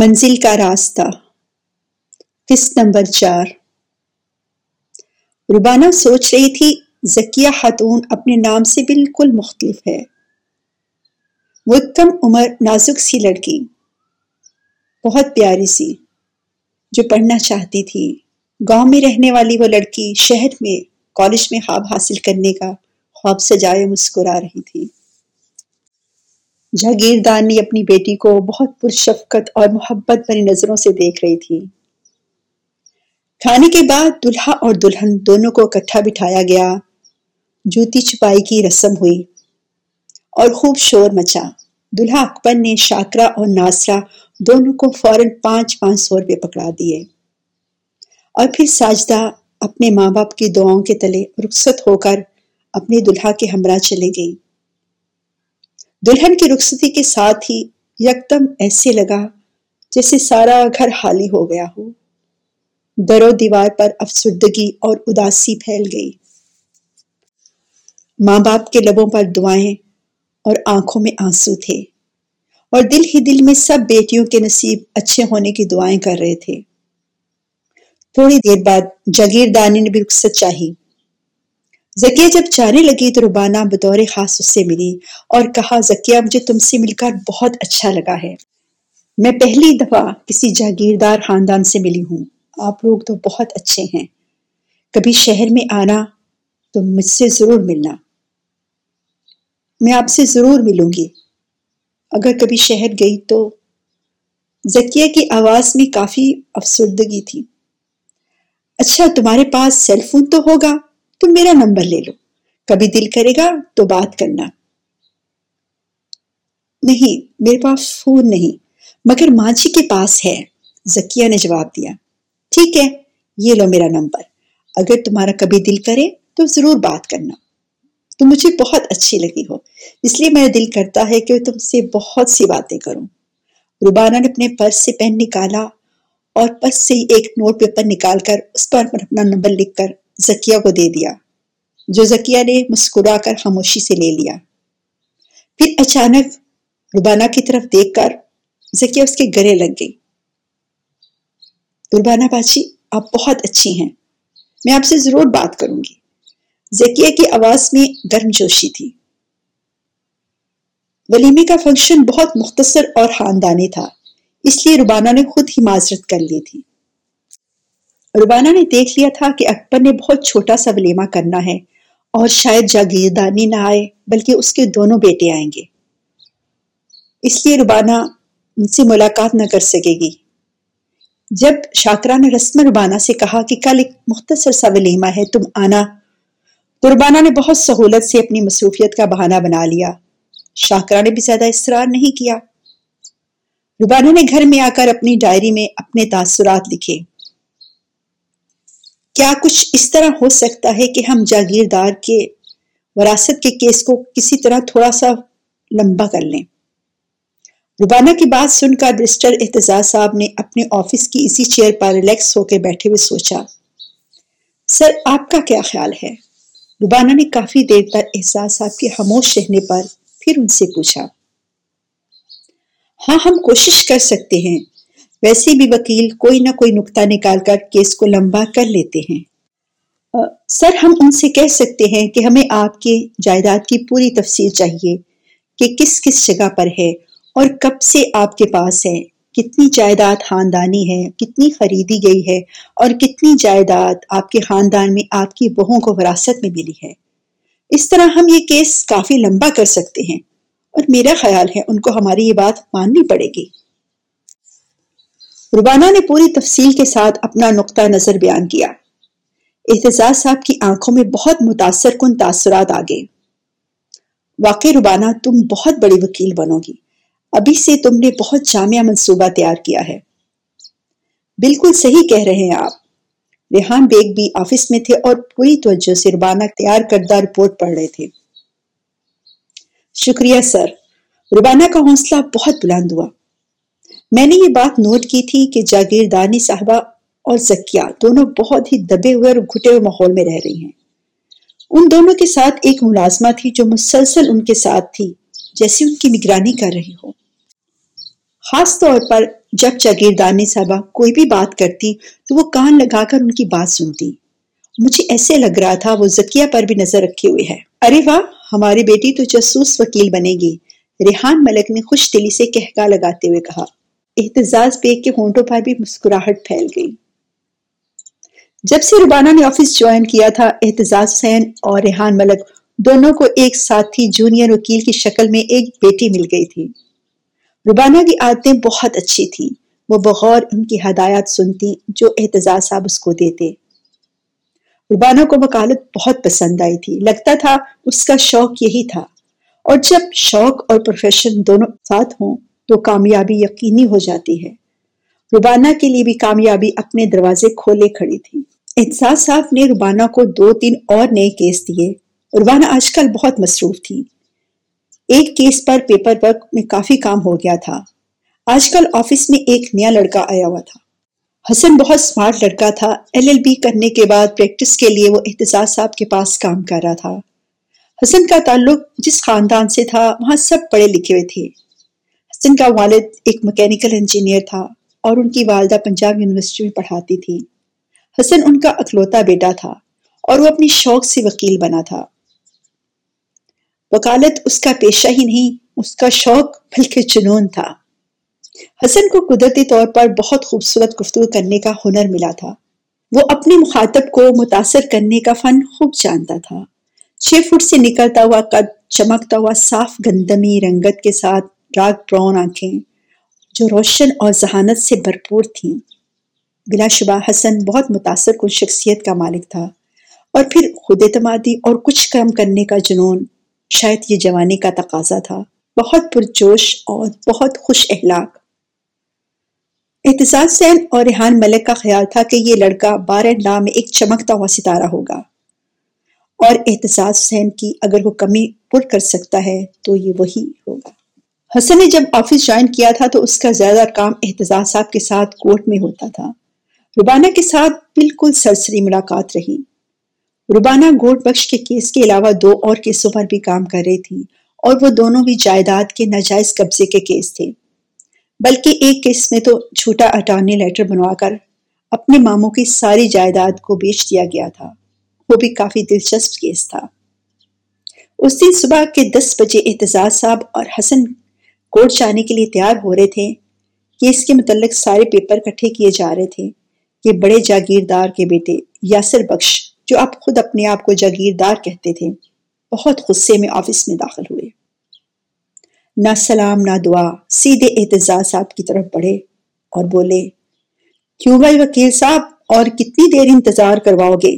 منزل کا راستہ۔ قسط نمبر چار۔ ربانہ سوچ رہی تھی زکیہ خاتون اپنے نام سے بالکل مختلف ہے۔ وہ ایک کم عمر نازک سی لڑکی، بہت پیاری سی، جو پڑھنا چاہتی تھی۔ گاؤں میں رہنے والی وہ لڑکی شہر میں، کالج میں خواب حاصل کرنے کا خواب سجائے مسکرا رہی تھی۔ جاگیردان نے اپنی بیٹی کو بہت پرشفقت اور محبت بری نظروں سے دیکھ رہی تھی۔ کھانے کے بعد دلہا اور دلہن دونوں کو اکٹھا بٹھایا گیا۔ جوتی چھپائی کی رسم ہوئی اور خوب شور مچا۔ دلہا اکبر نے شاکرا اور ناسرا دونوں کو فوراً پانچ پانچ سو روپے پکڑا دیے۔ اور پھر ساجدہ اپنے ماں باپ کی دعاؤں کے تلے رخصت ہو کر اپنے دلہا کے ہمراہ چلے گئی دلہن کی رخصتی کے ساتھ ہی یکدم ایسے لگا جیسے سارا گھر حالی ہو گیا ہو۔ در و دیوار پر افسردگی اور اداسی پھیل گئی۔ ماں باپ کے لبوں پر دعائیں اور آنکھوں میں آنسو تھے۔ اور دل ہی دل میں سب بیٹیوں کے نصیب اچھے ہونے کی دعائیں کر رہے تھے۔ تھوڑی دیر بعد جاگیردانی نے بھی رخصت چاہی۔ زکیہ جب جانے لگی تو ربانہ بطور خاص اس سے ملی اور کہا، زکیہ، مجھے تم سے مل کر بہت اچھا لگا ہے۔ میں پہلی دفعہ کسی جاگیردار خاندان سے ملی ہوں۔ آپ لوگ تو بہت اچھے ہیں۔ کبھی شہر میں آنا تو مجھ سے ضرور ملنا۔ میں آپ سے ضرور ملوں گی۔ اگر کبھی شہر گئی تو زکیہ کی آواز میں کافی افسردگی تھی۔ اچھا تمہارے پاس سیل فون تو ہوگا۔ تم میرا نمبر لے لو۔ کبھی دل کرے گا تو بات کرنا۔ نہیں، میرے پاس فون نہیں، مگر ماں جی کے پاس ہے۔ زکیہ نے جواب دیا۔ ٹھیک ہے، یہ لو میرا نمبر۔ اگر تمہارا کبھی دل کرے تو ضرور بات کرنا۔ تم مجھے بہت اچھی لگی ہو، اس لیے میرا دل کرتا ہے کہ تم سے بہت سی باتیں کروں۔ روبانہ نے اپنے پرس سے پین نکالا اور پرس سے ایک نوٹ پیپر نکال کر اس پر اپنا نمبر لکھ کر زکیہ کو دے دیا۔ جو زکیہ نے مسکرا کر خاموشی سے لے لیا۔ پھر اچانک ربانہ کی طرف دیکھ کر زکیہ اس کے گرے لگ گئی۔ ربانہ باچی آپ بہت اچھی ہیں۔ میں آپ سے ضرور بات کروں گی۔ زکیہ کی آواز میں گرم جوشی تھی۔ ولیمے کا فنکشن بہت مختصر اور خاندانی تھا، اس لیے ربانہ نے خود ہی معذرت کر لی تھی۔ روبانہ نے دیکھ لیا تھا کہ اکبر نے بہت چھوٹا سا ولیمہ کرنا ہے اور شاید جاگیردانی نہ آئے، بلکہ اس کے دونوں بیٹے آئیں گے۔ اس لیے روبانہ ان سے ملاقات نہ کر سکے گی۔ جب شاکرا نے رسم ربانہ سے کہا کہ کل ایک مختصر سا ولیمہ ہے، تم آنا۔ تو ربانہ نے بہت سہولت سے اپنی مصروفیت کا بہانہ بنا لیا۔ شاکرا نے بھی زیادہ اصرار نہیں کیا۔ ربانہ نے گھر میں آ کر اپنی ڈائری میں اپنے تاثرات لکھے۔ کیا کچھ اس طرح ہو سکتا ہے کہ ہم جاگیردار کے وراثت کے کیس کو کسی طرح تھوڑا سا لمبا کر لیں؟ روبانہ کی بات سن کر برسٹر احتجاج صاحب نے اپنے آفس کی اسی چیئر پر ریلیکس ہو کے بیٹھے ہوئے سوچا، سر، آپ کا کیا خیال ہے؟ روبانہ نے کافی دیر تک احساس صاحب کے خاموش رہنے پر پھر ان سے پوچھا ہاں ہم کوشش کر سکتے ہیں۔ ویسے بھی وکیل کوئی نہ کوئی نقطہ نکال کر کیس کو لمبا کر لیتے ہیں۔ سر، ہم ان سے کہہ سکتے ہیں کہ ہمیں آپ کے جائیداد کی پوری تفصیل چاہیے کہ کس کس جگہ پر ہے اور کب سے آپ کے پاس ہے۔ کتنی جائیداد خاندانی ہے، کتنی خریدی گئی ہے اور کتنی جائیداد آپ کے خاندان میں آپ کی بہوں کو وراثت میں ملی ہے۔ اس طرح ہم یہ کیس کافی لمبا کر سکتے ہیں اور میرا خیال ہے ان کو ہماری یہ بات ماننی پڑے گی۔ ربانہ نے پوری تفصیل کے ساتھ اپنا نقطہ نظر بیان کیا۔ احتجاج صاحب کی آنکھوں میں بہت متاثر کن تاثرات آگے واقع ربانہ، تم بہت بڑی وکیل بنو گی۔ ابھی سے تم نے بہت جامعہ منصوبہ تیار کیا ہے۔ بالکل صحیح کہہ رہے ہیں آپ۔ ریحان بیگ بھی آفس میں تھے اور پوری توجہ سے ربانہ تیار کردہ رپورٹ پڑھ رہے تھے۔ شکریہ سر۔ ربانہ کا حوصلہ بہت بلند ہوا۔ میں نے یہ بات نوٹ کی تھی کہ جاگیردانی صاحبہ اور زکیہ دونوں بہت ہی دبے ہوئے اور گھٹے ہوئے ماحول میں رہ رہی ہیں۔ ان دونوں کے ساتھ ایک ملازمہ تھی جو مسلسل ان کے ساتھ تھی جیسے ان کی نگرانی کر رہی ہو۔ خاص طور پر جب جاگیردانی صاحبہ کوئی بھی بات کرتی تو وہ کان لگا کر ان کی بات سنتی۔ مجھے ایسے لگ رہا تھا وہ زکیہ پر بھی نظر رکھے ہوئے ہے ارے واہ، ہماری بیٹی تو جاسوس وکیل بنے گی۔ ریحان ملک نے خوش دلی سے کہکا لگاتے ہوئے کہا۔ احتجاج بیگ کے ہونٹوں پر بھی مسکراہٹ پھیل گئی۔ جب سے ربانہ نے آفس جوائن کیا تھا احتجاج سین اور ریحان ملک دونوں کو ایک ساتھی جونیئر وکیل کی شکل میں ایک بیٹی مل گئی تھی۔ ربانہ کی عادتیں بہت اچھی تھی وہ بغور ان کی ہدایات سنتی جو احتجاج صاحب اس کو دیتے۔ ربانہ کو وکالت بہت پسند آئی تھی۔ لگتا تھا اس کا شوق یہی تھا۔ اور جب شوق اور پروفیشن دونوں ساتھ ہوں تو کامیابی یقینی ہو جاتی ہے۔ ربانہ کے لیے بھی کامیابی اپنے دروازے کھولے کھڑی تھی۔ احتساس صاحب نے ربانہ کو دو تین اور نئے کیس دیے۔ ربانہ آج کل بہت مصروف تھی۔ ایک کیس پر پیپر ورک میں کافی کام ہو گیا تھا۔ آج کل آفس میں ایک نیا لڑکا آیا ہوا تھا۔ حسن بہت سمارٹ لڑکا تھا۔ ایل ایل بی کرنے کے بعد پریکٹس کے لیے وہ احتساس صاحب کے پاس کام کر رہا تھا۔ حسن کا تعلق جس خاندان سے تھا، وہاں سب پڑھے لکھے ہوئے تھے۔ حسن کا والد ایک مکینیکل انجینئر تھا اور ان کی والدہ پنجاب یونیورسٹی میں پڑھاتی تھی۔ حسن ان کا اکلوتا بیٹا تھا اور وہ اپنی شوق سے وکیل بنا تھا۔ وکالت اس کا پیشہ ہی نہیں، اس کا شوق بلکہ جنون تھا۔ حسن کو قدرتی طور پر بہت خوبصورت گفتگو کرنے کا ہنر ملا تھا۔ وہ اپنے مخاطب کو متاثر کرنے کا فن خوب جانتا تھا۔ چھ فٹ سے نکلتا ہوا قد، چمکتا ہوا صاف گندمی رنگت کے ساتھ ڈارک براؤن آنکھیں جو روشن اور ذہانت سے بھرپور تھیں۔ بلا شبہ حسن بہت متاثر کن شخصیت کا مالک تھا اور پھر خود اعتمادی اور کچھ کم کرنے کا جنون شاید یہ جوانی کا تقاضا تھا۔ بہت پرجوش اور بہت خوش اخلاق۔ احتساس سین اور ریحان ملک کا خیال تھا کہ یہ لڑکا بارہ لا میں ایک چمکتا ہوا ستارہ ہوگا۔ اور احتساس سین کی اگر وہ کمی پر کر سکتا ہے تو یہ وہی ہوگا۔ حسن نے جب آفس جوائن کیا تھا تو اس کا زیادہ کام احتجاج صاحب کے ساتھ کورٹ میں ہوتا تھا۔ ربانہ کے ساتھ بالکل سرسری ملاقات رہی۔ ربانہ گوٹ بخش کے کیس کے علاوہ دو اور کیسوں پر بھی کام کر رہی تھی اور وہ دونوں بھی جائیداد کے ناجائز قبضے کے کیس تھے۔ بلکہ ایک کیس میں تو چھوٹا اٹارنی لیٹر بنوا کر اپنے ماموں کی ساری جائیداد کو بیچ دیا گیا تھا۔ وہ بھی کافی دلچسپ کیس تھا۔ اس دن صبح کے دس بجے احتجاج صاحب اور حسن کوٹ جانے کے لیے تیار ہو رہے تھے کیس کے متعلق سارے پیپر کٹھے کیے جا رہے تھے کہ بڑے جاگیردار کے بیٹے یاسر بخش، جو آپ خود اپنے آپ کو جاگیردار کہتے تھے، بہت غصے میں آفس میں داخل ہوئے۔ نہ سلام، نہ دعا، سیدھے احتجاج صاحب کی طرف بڑھے اور بولے، کیوں بھائی وکیل صاحب، اور کتنی دیر انتظار کرواؤ گے؟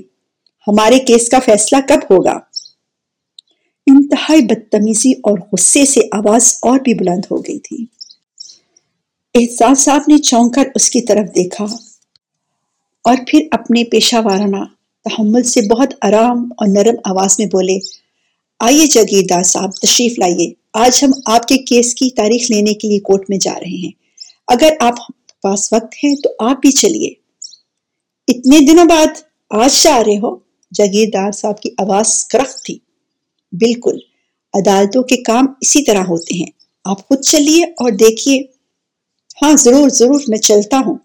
ہمارے کیس کا فیصلہ کب ہوگا؟ انتہائی بدتمیزی اور غصے سے آواز اور بھی بلند ہو گئی تھی۔ احساس صاحب نے چونک کر اس کی طرف دیکھا اور پھر اپنے پیشہ وارانہ تحمل سے بہت آرام اور نرم آواز میں بولے، آئیے جگیردار صاحب، تشریف لائیے۔ آج ہم آپ کے کیس کی تاریخ لینے کے لیے کورٹ میں جا رہے ہیں۔ اگر آپ پاس وقت ہے تو آپ بھی چلیے۔ اتنے دنوں بعد آج جا رہے ہو۔ جگیردار صاحب کی آواز کرخت تھی۔ بالکل، عدالتوں کے کام اسی طرح ہوتے ہیں۔ آپ خود چلیے اور دیکھیے۔ ہاں ضرور ضرور، میں چلتا ہوں۔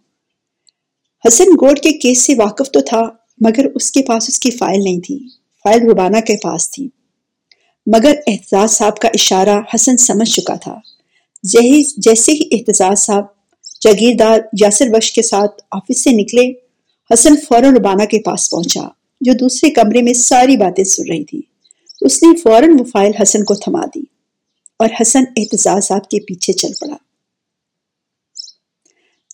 حسن گوڈ کے کیس سے واقف تو تھا، مگر اس کے پاس اس کی فائل نہیں تھی۔ فائل ربانہ کے پاس تھی۔ مگر احتجاج صاحب کا اشارہ حسن سمجھ چکا تھا۔ جیسے ہی احتجاج صاحب جاگیردار یاسر بخش کے ساتھ آفس سے نکلے، حسن فوراً ربانہ کے پاس پہنچا، جو دوسرے کمرے میں ساری باتیں سن رہی تھی۔ اس نے فوراً وہ فائل حسن کو تھما دی اور حسن احتجاج صاحب کے پیچھے چل پڑا۔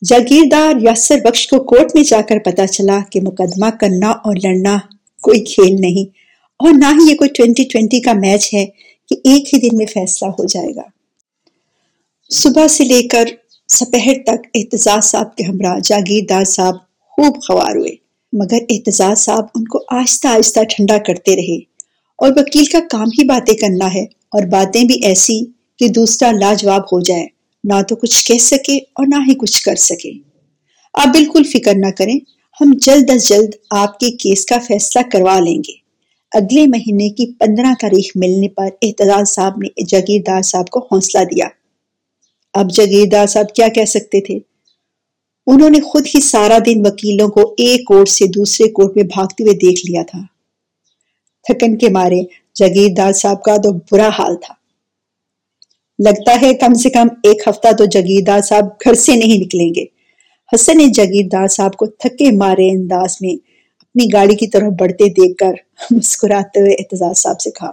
جاگیردار یاسر بخش کو کورٹ میں جا کر پتا چلا کہ مقدمہ کرنا اور لڑنا کوئی کھیل نہیں اور نہ ہی یہ کوئی ٹوینٹی ٹوینٹی کا میچ ہے کہ ایک ہی دن میں فیصلہ ہو جائے گا۔ صبح سے لے کر سپہر تک احتجاج صاحب کے ہمراہ جاگیردار صاحب خوب خوار ہوئے، مگر احتجاج صاحب ان کو آہستہ آہستہ ٹھنڈا کرتے رہے۔ اور وکیل کا کام ہی باتیں کرنا ہے اور باتیں بھی ایسی کہ دوسرا لاجواب ہو جائے۔ نہ تو کچھ کہہ سکے اور نہ ہی کچھ کر سکے۔ آپ بالکل فکر نہ کریں، ہم جلد از جلد آپ کے کیس کا فیصلہ کروا لیں گے۔ اگلے مہینے کی پندرہ تاریخ ملنے پر احتجاج صاحب نے جاگیردار صاحب کو حوصلہ دیا۔ اب جگیردار صاحب کیا کہہ سکتے تھے؟ انہوں نے خود ہی سارا دن وکیلوں کو ایک کوٹ سے دوسرے کوٹ میں بھاگتے ہوئے دیکھ لیا تھا۔ تھکن کے مارے۔ جگیردار صاحب کا تو برا حال تھا۔ لگتا ہے کم سے کم ایک ہفتہ تو جگیردار صاحب گھر سے نہیں نکلیں گے۔ حسن نے جگیردار صاحب کو تھکے مارے انداز میں اپنی گاڑی کی طرف بڑھتے دیکھ کر مسکراتے ہوئے اعتزاز صاحب سے کہا،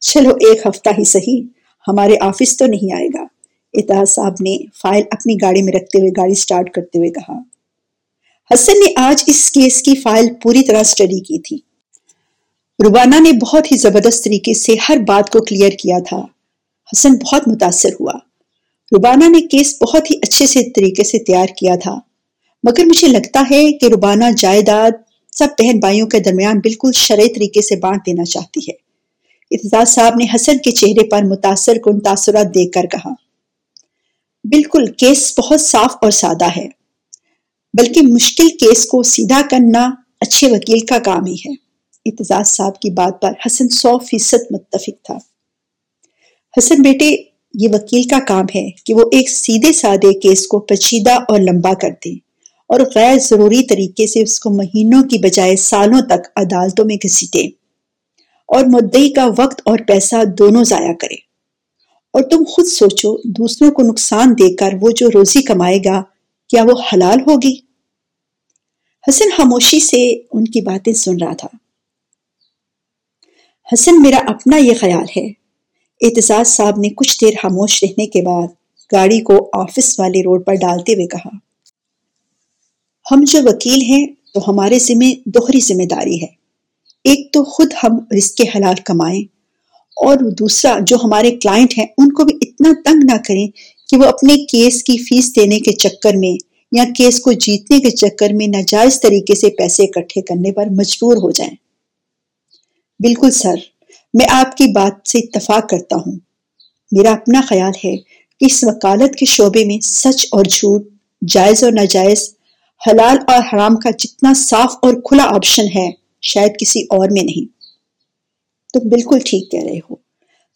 چلو ایک ہفتہ ہی صحیح، ہمارے آفس تو نہیں آئے گا۔ اعتزاز صاحب نے فائل اپنی گاڑی میں رکھتے ہوئے گاڑی سٹارٹ کرتے ہوئے کہا۔ حسن نے آج اس کیس کی فائل پوری طرح سٹڈی کی تھی۔ روبانہ نے بہت ہی زبردست طریقے سے ہر بات کو کلیئر کیا تھا۔ حسن بہت متاثر ہوا۔ روبانہ نے کیس بہت ہی اچھے سے طریقے سے تیار کیا تھا۔ مگر مجھے لگتا ہے کہ روبانہ جائیداد سب بہن بھائیوں کے درمیان بالکل شرعی طریقے سے بانٹ دینا چاہتی ہے۔ اتزاز صاحب نے حسن کے چہرے پر متاثر کن تاثرات دیکھ کر کہا، بالکل کیس بہت صاف اور سادہ ہے، بلکہ مشکل کیس کو سیدھا کرنا اچھے وکیل کا کام ہی ہے۔ اتزاز صاحب کی بات پر حسن سو فیصد متفق تھا۔ حسن بیٹے، یہ وکیل کا کام ہے کہ وہ ایک سیدھے سادے کیس کو پچیدہ اور لمبا کر دے اور غیر ضروری طریقے سے اس کو مہینوں کی بجائے سالوں تک عدالتوں میں گھسیٹے اور مدعی کا وقت اور پیسہ دونوں ضائع کرے۔ اور تم خود سوچو، دوسروں کو نقصان دے کر وہ جو روزی کمائے گا، کیا وہ حلال ہوگی؟ حسن خاموشی سے ان کی باتیں سن رہا تھا۔ حسن، میرا اپنا یہ خیال ہے۔ اعتزاز صاحب نے کچھ دیر خاموش رہنے کے بعد گاڑی کو آفس والے روڈ پر ڈالتے ہوئے کہا، ہم جو وکیل ہیں تو ہمارے ذمہ دوہری ذمہ داری ہے۔ ایک تو خود ہم رزق حلال کمائیں اور دوسرا، جو ہمارے کلائنٹ ہیں، ان کو بھی اتنا تنگ نہ کریں کہ وہ اپنے کیس کی فیس دینے کے چکر میں یا کیس کو جیتنے کے چکر میں ناجائز طریقے سے پیسے اکٹھے کرنے پر مجبور ہو جائیں۔ بالکل سر، میں آپ کی بات سے اتفاق کرتا ہوں۔ میرا اپنا خیال ہے کہ اس وکالت کے شعبے میں سچ اور جھوٹ، جائز اور ناجائز، حلال اور حرام کا جتنا صاف اور کھلا آپشن ہے، شاید کسی اور میں نہیں۔ تم بالکل ٹھیک کہہ رہے ہو۔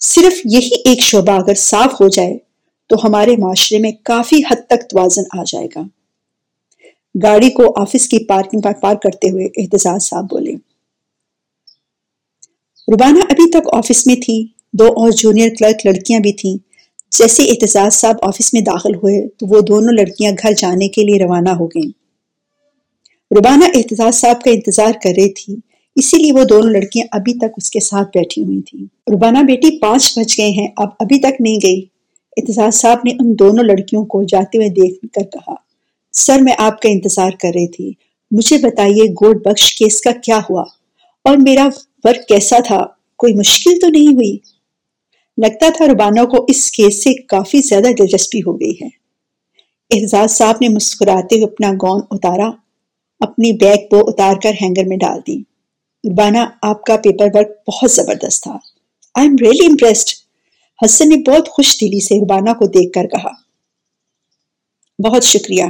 صرف یہی ایک شعبہ اگر صاف ہو جائے، تو ہمارے معاشرے میں کافی حد تک توازن آ جائے گا۔ گاڑی کو آفس کی پارکنگ پر پارک کرتے ہوئے احتجاج صاحب بولے۔ روبانہ ابھی تک آفس میں تھی، دو اور جونیئر کلرک لڑکیاں بھی تھیں۔ جیسے احتجاج صاحب آفس میں داخل ہوئے تو وہ دونوں لڑکیاں گھر جانے کے لیے روانہ ہو گئیں۔ روبانہ احتجاج صاحب کا انتظار کر رہی تھی، اسی لیے وہ دونوں لڑکیاں ابھی تک اس کے ساتھ بیٹھی ہوئی تھیں۔ روبانہ بیٹی پانچ بج گئے ہیں، اب ابھی تک نہیں گئی۔ احتجاج صاحب نے ان دونوں لڑکیوں کو جاتے ہوئے دیکھ کر کہا، سر، میں آپ کا انتظار کر رہی تھی۔ مجھے بتائیے گوڈ بخش کیس کا کیا ہوا؟ اور میرا ورک کیسا تھا؟ کوئی مشکل تو نہیں ہوئی۔ لگتا تھا ربانہ کو اس کیس سے کافی زیادہ دلچسپی ہو گئی ہے۔ احزاز صاحب نے مسکراتے ہوئے اپنا گون اتارا، اپنی بیگ کو اتار کر ہینگر میں ڈال دی۔ ربانہ، آپ کا پیپر ورک بہت زبردست تھا۔ I am really impressed Hasan نے بہت خوش دلی سے ربانہ کو دیکھ کر کہا۔ بہت شکریہ،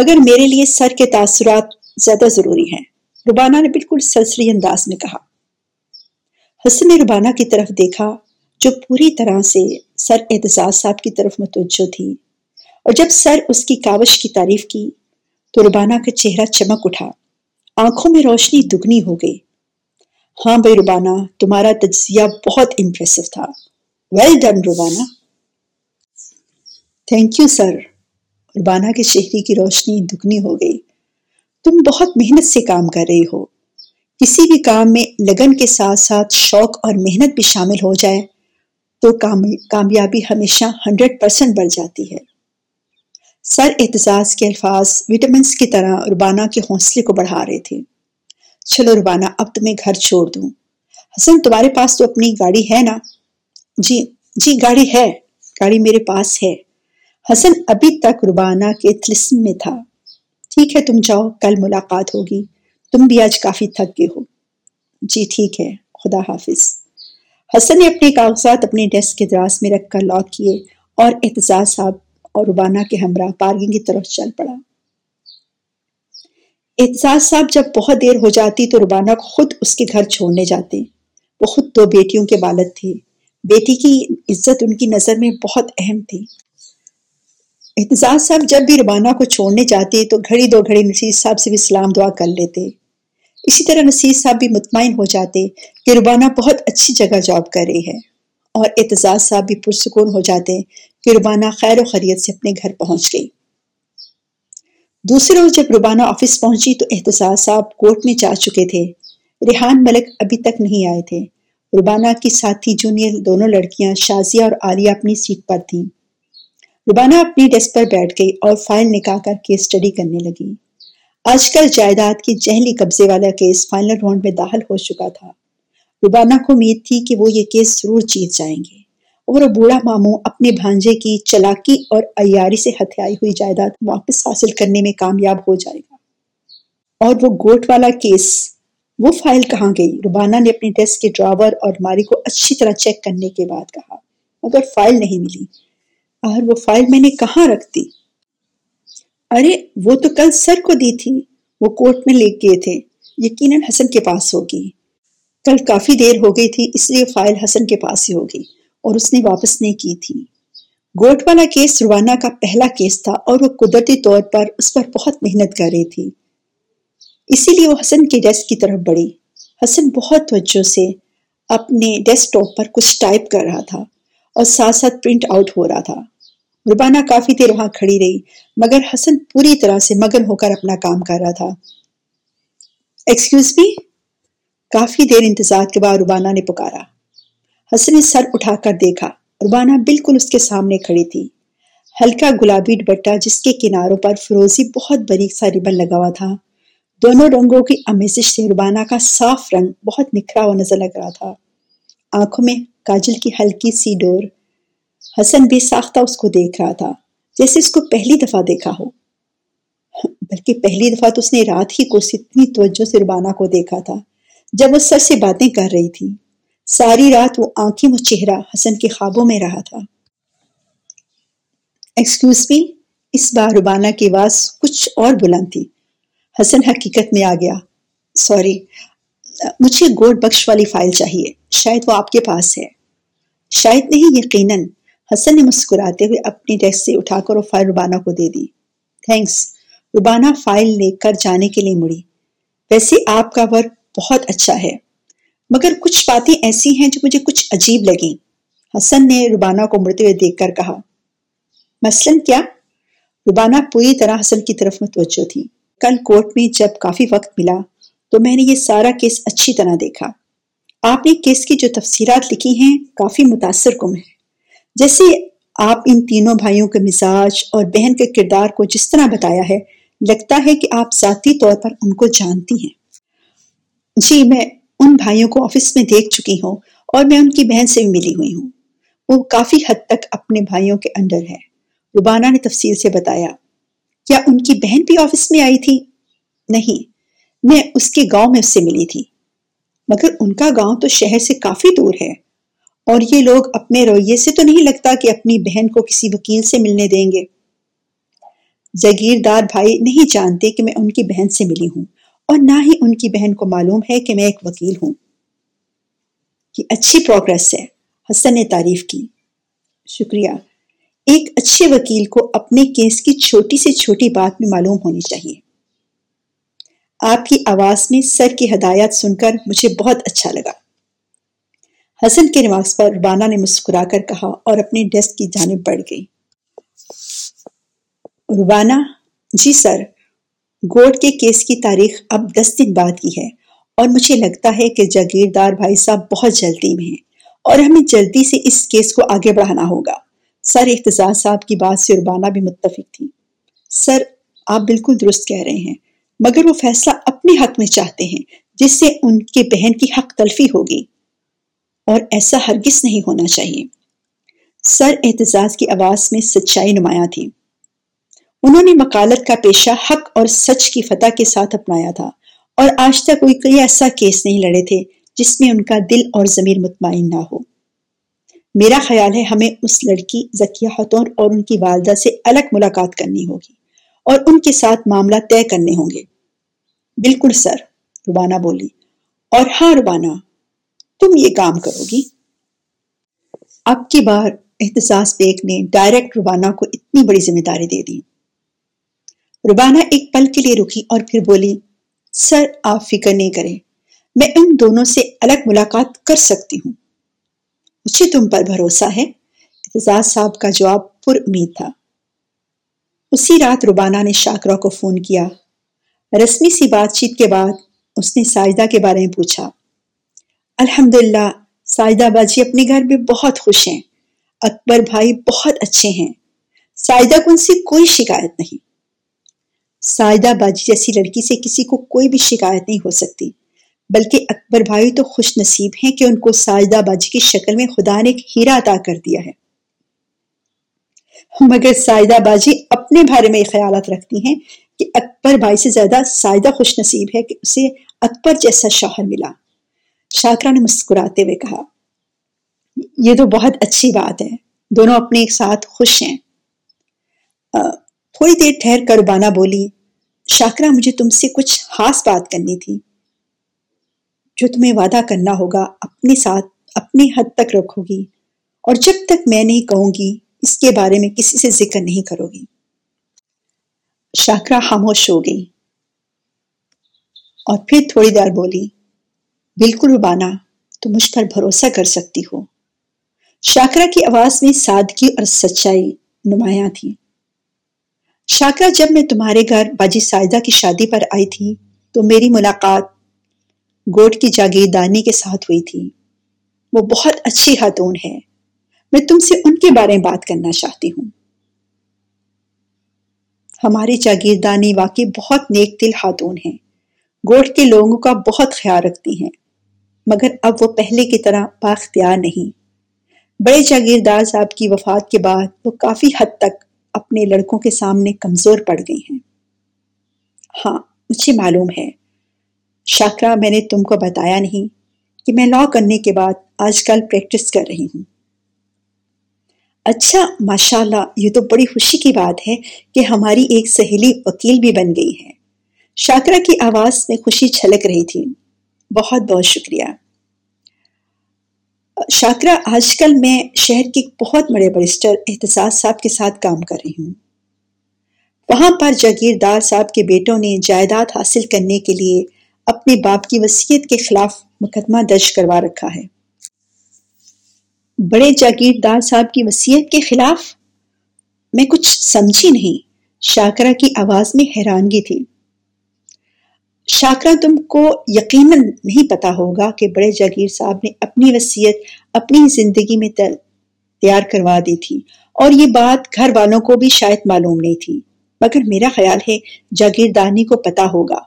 مگر میرے لیے سر کے تاثرات زیادہ ضروری ہیں۔ ربانہ نے بالکل سرسری انداز میں کہا۔ حسن نے ربانہ کی طرف دیکھا، جو پوری طرح سے سر اعتزاز صاحب کی طرف متوجہ تھی۔ اور جب سر اس کی کاوش کی تعریف کی، تو ربانہ کا چہرہ چمک اٹھا۔ آنکھوں میں روشنی دگنی ہو گئی۔ ہاں بھائی ربانہ، تمہارا تجزیہ بہت امپریسو تھا۔ Well done Rabana. Thank you sir Rabana کے چہرے کی روشنی دگنی ہو گئی۔ تم بہت محنت سے کام کر رہی ہو۔ کسی بھی کام میں لگن کے ساتھ ساتھ شوق اور محنت بھی شامل ہو جائے تو کامیابی ہمیشہ ہنڈریڈ پرسنٹ بڑھ جاتی ہے۔ سر اعتزاز کے الفاظ وٹامنس کی طرح ربانہ کے حوصلے کو بڑھا رہے تھے۔ چلو ربانہ اب تمہیں گھر چھوڑ دوں۔ حسن، تمہارے پاس تو اپنی گاڑی ہے نا؟ جی جی گاڑی ہے۔ گاڑی میرے پاس ہے۔ حسن، ابھی تک ربانہ کے تلسم میں تھا۔ ٹھیک ہے، تم جاؤ، کل ملاقات ہوگی۔ تم بھی آج کافی تھک گئے ہو۔ جی ٹھیک ہے، خدا حافظ۔ حسن نے اپنے کاغذات اپنے ڈیسک کے دراز میں رکھ کر لاک کیے اور احتجاج صاحب اور ربانہ کے ہمراہ پارکنگ کی طرف چل پڑا۔ احتجاج صاحب جب بہت دیر ہو جاتی تو ربانہ کو خود اس کے گھر چھوڑنے جاتے۔ وہ خود دو بیٹیوں کے والد تھے۔ بیٹی کی عزت ان کی نظر میں بہت اہم تھی۔ احتجاج صاحب جب بھی ربانہ کو چھوڑنے جاتے تو گھڑی دو گھڑی نصیر صاحب سے بھی سلام دعا کر لیتے۔ اسی طرح نصیر صاحب بھی مطمئن ہو جاتے کہ ربانہ بہت اچھی جگہ جاب کر رہی ہے اور اعتزاز صاحب بھی پرسکون ہو جاتے کہ ربانہ خیر و خرید سے اپنے گھر پہنچ گئی۔ دوسرے روز جب ربانہ آفس پہنچی تو احتساز صاحب کورٹ میں جا چکے تھے۔ ریحان ملک ابھی تک نہیں آئے تھے۔ ربانہ کی ساتھی جونیئر دونوں لڑکیاں شازیہ اور عالیہ اپنی سیٹ پر تھیں۔ ربانہ اپنی ڈیسک پر بیٹھ گئی اور فائل نکال کر کیس اسٹڈی کرنے لگی۔ آج کل جائیداد کی جہلی قبضے والا کیس فائنل راؤنڈ میں داخل ہو چکا تھا۔ ربانہ کو امید تھی کہ وہ یہ کیس ضرور جیت جائیں گے۔ اور بوڑھا ماموں اپنے بھانجے کی چلاکی اور ایاری سے ہتھیائی ہوئی جائیداد واپس حاصل کرنے میں کامیاب ہو جائے گا۔ اور وہ گوٹ والا کیس، وہ فائل کہاں گئی؟ ربانہ نے اپنی ڈیسک کے ڈراور اور ماری کو اچھی طرح چیک کرنے کے بعد کہا، مگر فائل نہیں ملی۔ اور وہ فائل میں نے کہاں رکھ دی؟ ارے، وہ تو کل سر کو دی تھی۔ وہ کورٹ میں لے گئے تھے۔ یقیناً حسن کے پاس ہوگی۔ کل کافی دیر ہو گئی تھی، اس لیے فائل حسن کے پاس ہی ہوگی اور اس نے واپس نہیں کی تھی۔ گوٹ والا کیس روانہ کا پہلا کیس تھا اور وہ قدرتی طور پر اس پر بہت محنت کر رہی تھی۔ اسی لیے وہ حسن کے ڈیسک کی طرف بڑھی۔ حسن بہت توجہ سے اپنے ڈیسک ٹاپ پر کچھ ٹائپ کر رہا تھا اور ساتھ ساتھ پرنٹ آؤٹ ہو رہا تھا۔ ربانہ کافی دیر وہاں کھڑی رہی، مگر حسن پوری طرح سے مگن ہو کر اپنا کام کر رہا تھا۔ ایکسکیوز می کافی دیر انتظار کے بعد ربانہ نے پکارا۔ حسن نے سر اٹھا کر دیکھا، ربانہ بالکل اس کے سامنے کھڑی تھی۔ ہلکا گلابی ڈبٹا جس کے کناروں پر فروزی بہت بریک سا ربن لگا ہوا تھا۔ دونوں رنگوں کی امیزش سے ربانہ کا صاف رنگ بہت نکھرا ہوا نظر لگ رہا تھا۔ آنکھوں میں کاجل کی ہلکی سی ڈور حسن بھی ساختہ اس کو دیکھ رہا تھا، جیسے اس کو پہلی دفعہ دیکھا ہو۔ بلکہ پہلی دفعہ تو اس نے رات ہی کو اتنی توجہ سے ربانہ کو دیکھا تھا، جب وہ سر سے باتیں کر رہی تھی۔ ساری رات وہ آنکھیں و چہرہ حسن کے خوابوں میں رہا تھا۔ ایکسکیوز می اس بار ربانہ کی آواز کچھ اور بلند تھی۔ حسن حقیقت میں آ گیا۔ سوری مجھے گوڈ بخش والی فائل چاہیے، شاید وہ آپ کے پاس ہے۔ شاید نہیں، یقیناً۔ حسن نے مسکراتے ہوئے اپنی ڈیسک سے اٹھا کر وہ فائل ربانہ کو دے دی۔ تھینکس ربانہ فائل لے کر جانے کے لیے مڑی۔ ویسے آپ کا ورک بہت اچھا ہے، مگر کچھ باتیں ایسی ہیں جو مجھے کچھ عجیب لگیں۔ حسن نے ربانہ کو مڑتے ہوئے دیکھ کر کہا، مثلاً کیا؟ ربانہ پوری طرح حسن کی طرف متوجہ تھی۔ کل کورٹ میں جب کافی وقت ملا تو میں نے یہ سارا کیس اچھی طرح دیکھا۔ آپ نے کیس کی جو تفسیرات لکھی ہیں کافی متاثر کم ہیں۔ جیسے آپ ان تینوں بھائیوں کے مزاج اور بہن کے کردار کو جس طرح بتایا ہے، لگتا ہے کہ آپ ذاتی طور پر ان کو جانتی ہیں۔ جی میں ان بھائیوں کو آفس میں دیکھ چکی ہوں اور میں ان کی بہن سے بھی ملی ہوئی ہوں۔ وہ کافی حد تک اپنے بھائیوں کے انڈر ہے ربانہ نے تفصیل سے بتایا، کیا ان کی بہن بھی آفس میں آئی تھی؟ نہیں، میں اس کے گاؤں میں اس سے ملی تھی۔ مگر ان کا گاؤں تو شہر سے کافی دور ہے۔ اور یہ لوگ اپنے رویے سے تو نہیں لگتا کہ اپنی بہن کو کسی وکیل سے ملنے دیں گے۔ جگیردار بھائی نہیں جانتے کہ میں ان کی بہن سے ملی ہوں اور نہ ہی ان کی بہن کو معلوم ہے کہ میں ایک وکیل ہوں۔ یہ اچھی پروگرس ہے، حسن نے تعریف کی۔ شکریہ۔ ایک اچھے وکیل کو اپنے کیس کی چھوٹی سے چھوٹی بات میں معلوم ہونی چاہیے۔ آپ کی آواز میں سر کی ہدایات سن کر مجھے بہت اچھا لگا۔ حسن کے نواز پر ربانہ نے مسکرا کر کہا اور اپنے ڈیسک کی جانب بڑھ گئی۔ ربانہ جی سر، گوڈ کے کیس کی تاریخ اب دس دن بعد کی ہے اور مجھے لگتا ہے کہ جاگیردار بھائی صاحب بہت جلدی میں ہیں اور ہمیں جلدی سے اس کیس کو آگے بڑھانا ہوگا۔ سر احتجاج صاحب کی بات سے ربانہ بھی متفق تھی۔ سر، آپ بالکل درست کہہ رہے ہیں، مگر وہ فیصلہ اپنے حق میں چاہتے ہیں، جس سے ان کے بہن کی حق تلفی ہوگی۔ اور ایسا ہرگز نہیں ہونا چاہیے۔ سر احتجاج کی آواز میں سچائی نمایاں تھی۔ انہوں نے مقالت کا پیشہ حق اور سچ کی فتح کے ساتھ اپنایا تھا اور آج تک کوئی کوئی ایسا کیس نہیں لڑے تھے جس میں ان کا دل اور ضمیر مطمئن نہ ہو۔ میرا خیال ہے ہمیں اس لڑکی ذکیہ خطون اور ان کی والدہ سے الگ ملاقات کرنی ہوگی اور ان کے ساتھ معاملہ طے کرنے ہوں گے۔ بالکل سر ربانہ بولی۔ اور ہاں ربانہ تم یہ کام کرو گی۔ اب کی بار احتساس بیگ نے ڈائریکٹ روانہ کو اتنی بڑی ذمہ داری دے دی۔ روبانہ ایک پل کے لیے رکی اور پھر بولی، سر، آپ فکر نہیں کریں، میں ان دونوں سے الگ ملاقات کر سکتی ہوں۔ مجھے تم پر بھروسہ ہے اعتزاز صاحب کا جواب پر امید تھا۔ اسی رات روبانہ نے شاکرہ کو فون کیا۔ رسمی سی بات چیت کے بعد اس نے ساجدہ کے بارے میں پوچھا۔ الحمدللہ ساجدہ باجی اپنے گھر میں بہت خوش ہیں۔ اکبر بھائی بہت اچھے ہیں۔ ساجدہ کو ان سے کوئی شکایت نہیں۔ ساجدہ باجی جیسی لڑکی سے کسی کو کوئی بھی شکایت نہیں ہو سکتی۔ بلکہ اکبر بھائی تو خوش نصیب ہیں کہ ان کو ساجدہ باجی کی شکل میں خدا نے ایک ہیرا عطا کر دیا ہے۔ مگر ساجدہ باجی اپنے بارے میں خیالات رکھتی ہیں کہ اکبر بھائی سے زیادہ ساجدہ خوش نصیب ہے کہ اسے اکبر جیسا شوہر ملا۔ شاکرا نے مسکراتے ہوئے کہا، یہ تو بہت اچھی بات ہے، دونوں اپنے ایک ساتھ خوش ہیں۔ تھوڑی دیر ٹھہر کر بانا بولی، شاکرا مجھے تم سے کچھ خاص بات کرنی تھی، جو تمہیں وعدہ کرنا ہوگا اپنے ساتھ، اپنی حد تک رکھو گی، اور جب تک میں نہیں کہوں گی، اس کے بارے میں کسی سے ذکر نہیں کرو گی۔ شاکرا خاموش ہو گئی اور پھر تھوڑی دیر بولی بالکل ربانا تو مجھ پر بھروسہ کر سکتی ہو۔ شاکرا کی آواز میں سادگی اور سچائی نمایاں تھی۔ شاکرا جب میں تمہارے گھر باجی سائدہ کی شادی پر آئی تھی، تو میری ملاقات گوٹ کی جاگیردانی کے ساتھ ہوئی تھی۔ وہ بہت اچھی خاتون ہے۔ میں تم سے ان کے بارے میں بات کرنا چاہتی ہوں۔ ہماری جاگیردانی واقعی بہت نیک دل خاتون ہیں۔ گوٹ کے لوگوں کا بہت خیال رکھتی ہیں۔ مگر اب وہ پہلے کی طرح باختیار نہیں۔ بڑے جاگیردار صاحب کی وفات کے بعد وہ کافی حد تک اپنے لڑکوں کے سامنے کمزور پڑ گئی ہیں۔ ہاں مجھے معلوم ہے۔ شاکرا میں نے تم کو بتایا نہیں کہ میں لا کرنے کے بعد آج کل پریکٹس کر رہی ہوں۔ اچھا ماشاء اللہ یہ تو بڑی خوشی کی بات ہے کہ ہماری ایک سہیلی وکیل بھی بن گئی ہے شاکرا کی آواز میں خوشی چھلک رہی تھی۔ بہت بہت شکریہ۔ شاکرا آج کل میں شہر کے بہت بڑے برسٹر احتساس صاحب کے ساتھ کام کر رہی ہوں۔ وہاں پر جاگیردار صاحب کے بیٹوں نے جائیداد حاصل کرنے کے لیے اپنے باپ کی وصیت کے خلاف مقدمہ درج کروا رکھا ہے۔ بڑے جاگیردار صاحب کی وصیت کے خلاف میں کچھ سمجھی نہیں شاکرا کی آواز میں حیرانگی تھی۔ شاکرا تم کو یقیناً نہیں پتا ہوگا کہ بڑے جاگیر صاحب نے اپنی وصیت، اپنی زندگی میں تیار کروا دی تھی۔ اور یہ بات گھر والوں کو بھی شاید معلوم نہیں تھی۔ مگر میرا خیال ہے جاگیردانی کو پتا ہوگا۔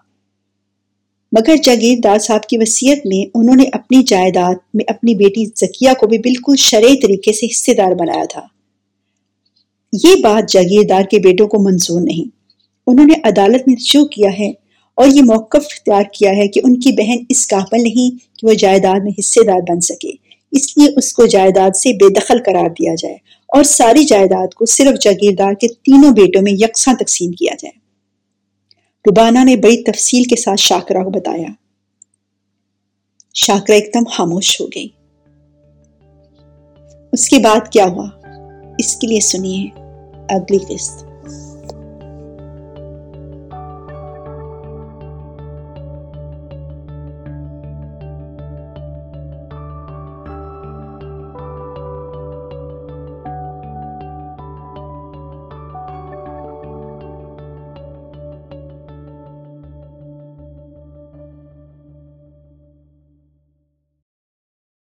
مگر جاگیردار صاحب کی وصیت میں انہوں نے اپنی جائیداد میں اپنی بیٹی زکیہ کو بھی بالکل شرعی طریقے سے حصے دار بنایا تھا۔ یہ بات جاگیردار کے بیٹوں کو منظور نہیں۔ انہوں نے عدالت میں رجوع کیا ہے۔ اور یہ موقف اختیار کیا ہے کہ ان کی بہن اس قابل نہیں کہ وہ جائیداد میں حصے دار بن سکے۔ اس لیے اس کو جائیداد سے بے دخل قرار دیا جائے اور ساری جائیداد کو صرف جاگیردار کے تینوں بیٹوں میں یکساں تقسیم کیا جائے۔ ربانہ نے بڑی تفصیل کے ساتھ شاکرہ کو بتایا۔ شاکرہ ایک دم خاموش ہو گئی اس کے بعد کیا ہوا؟ اس کے لیے سنیے اگلی قسط۔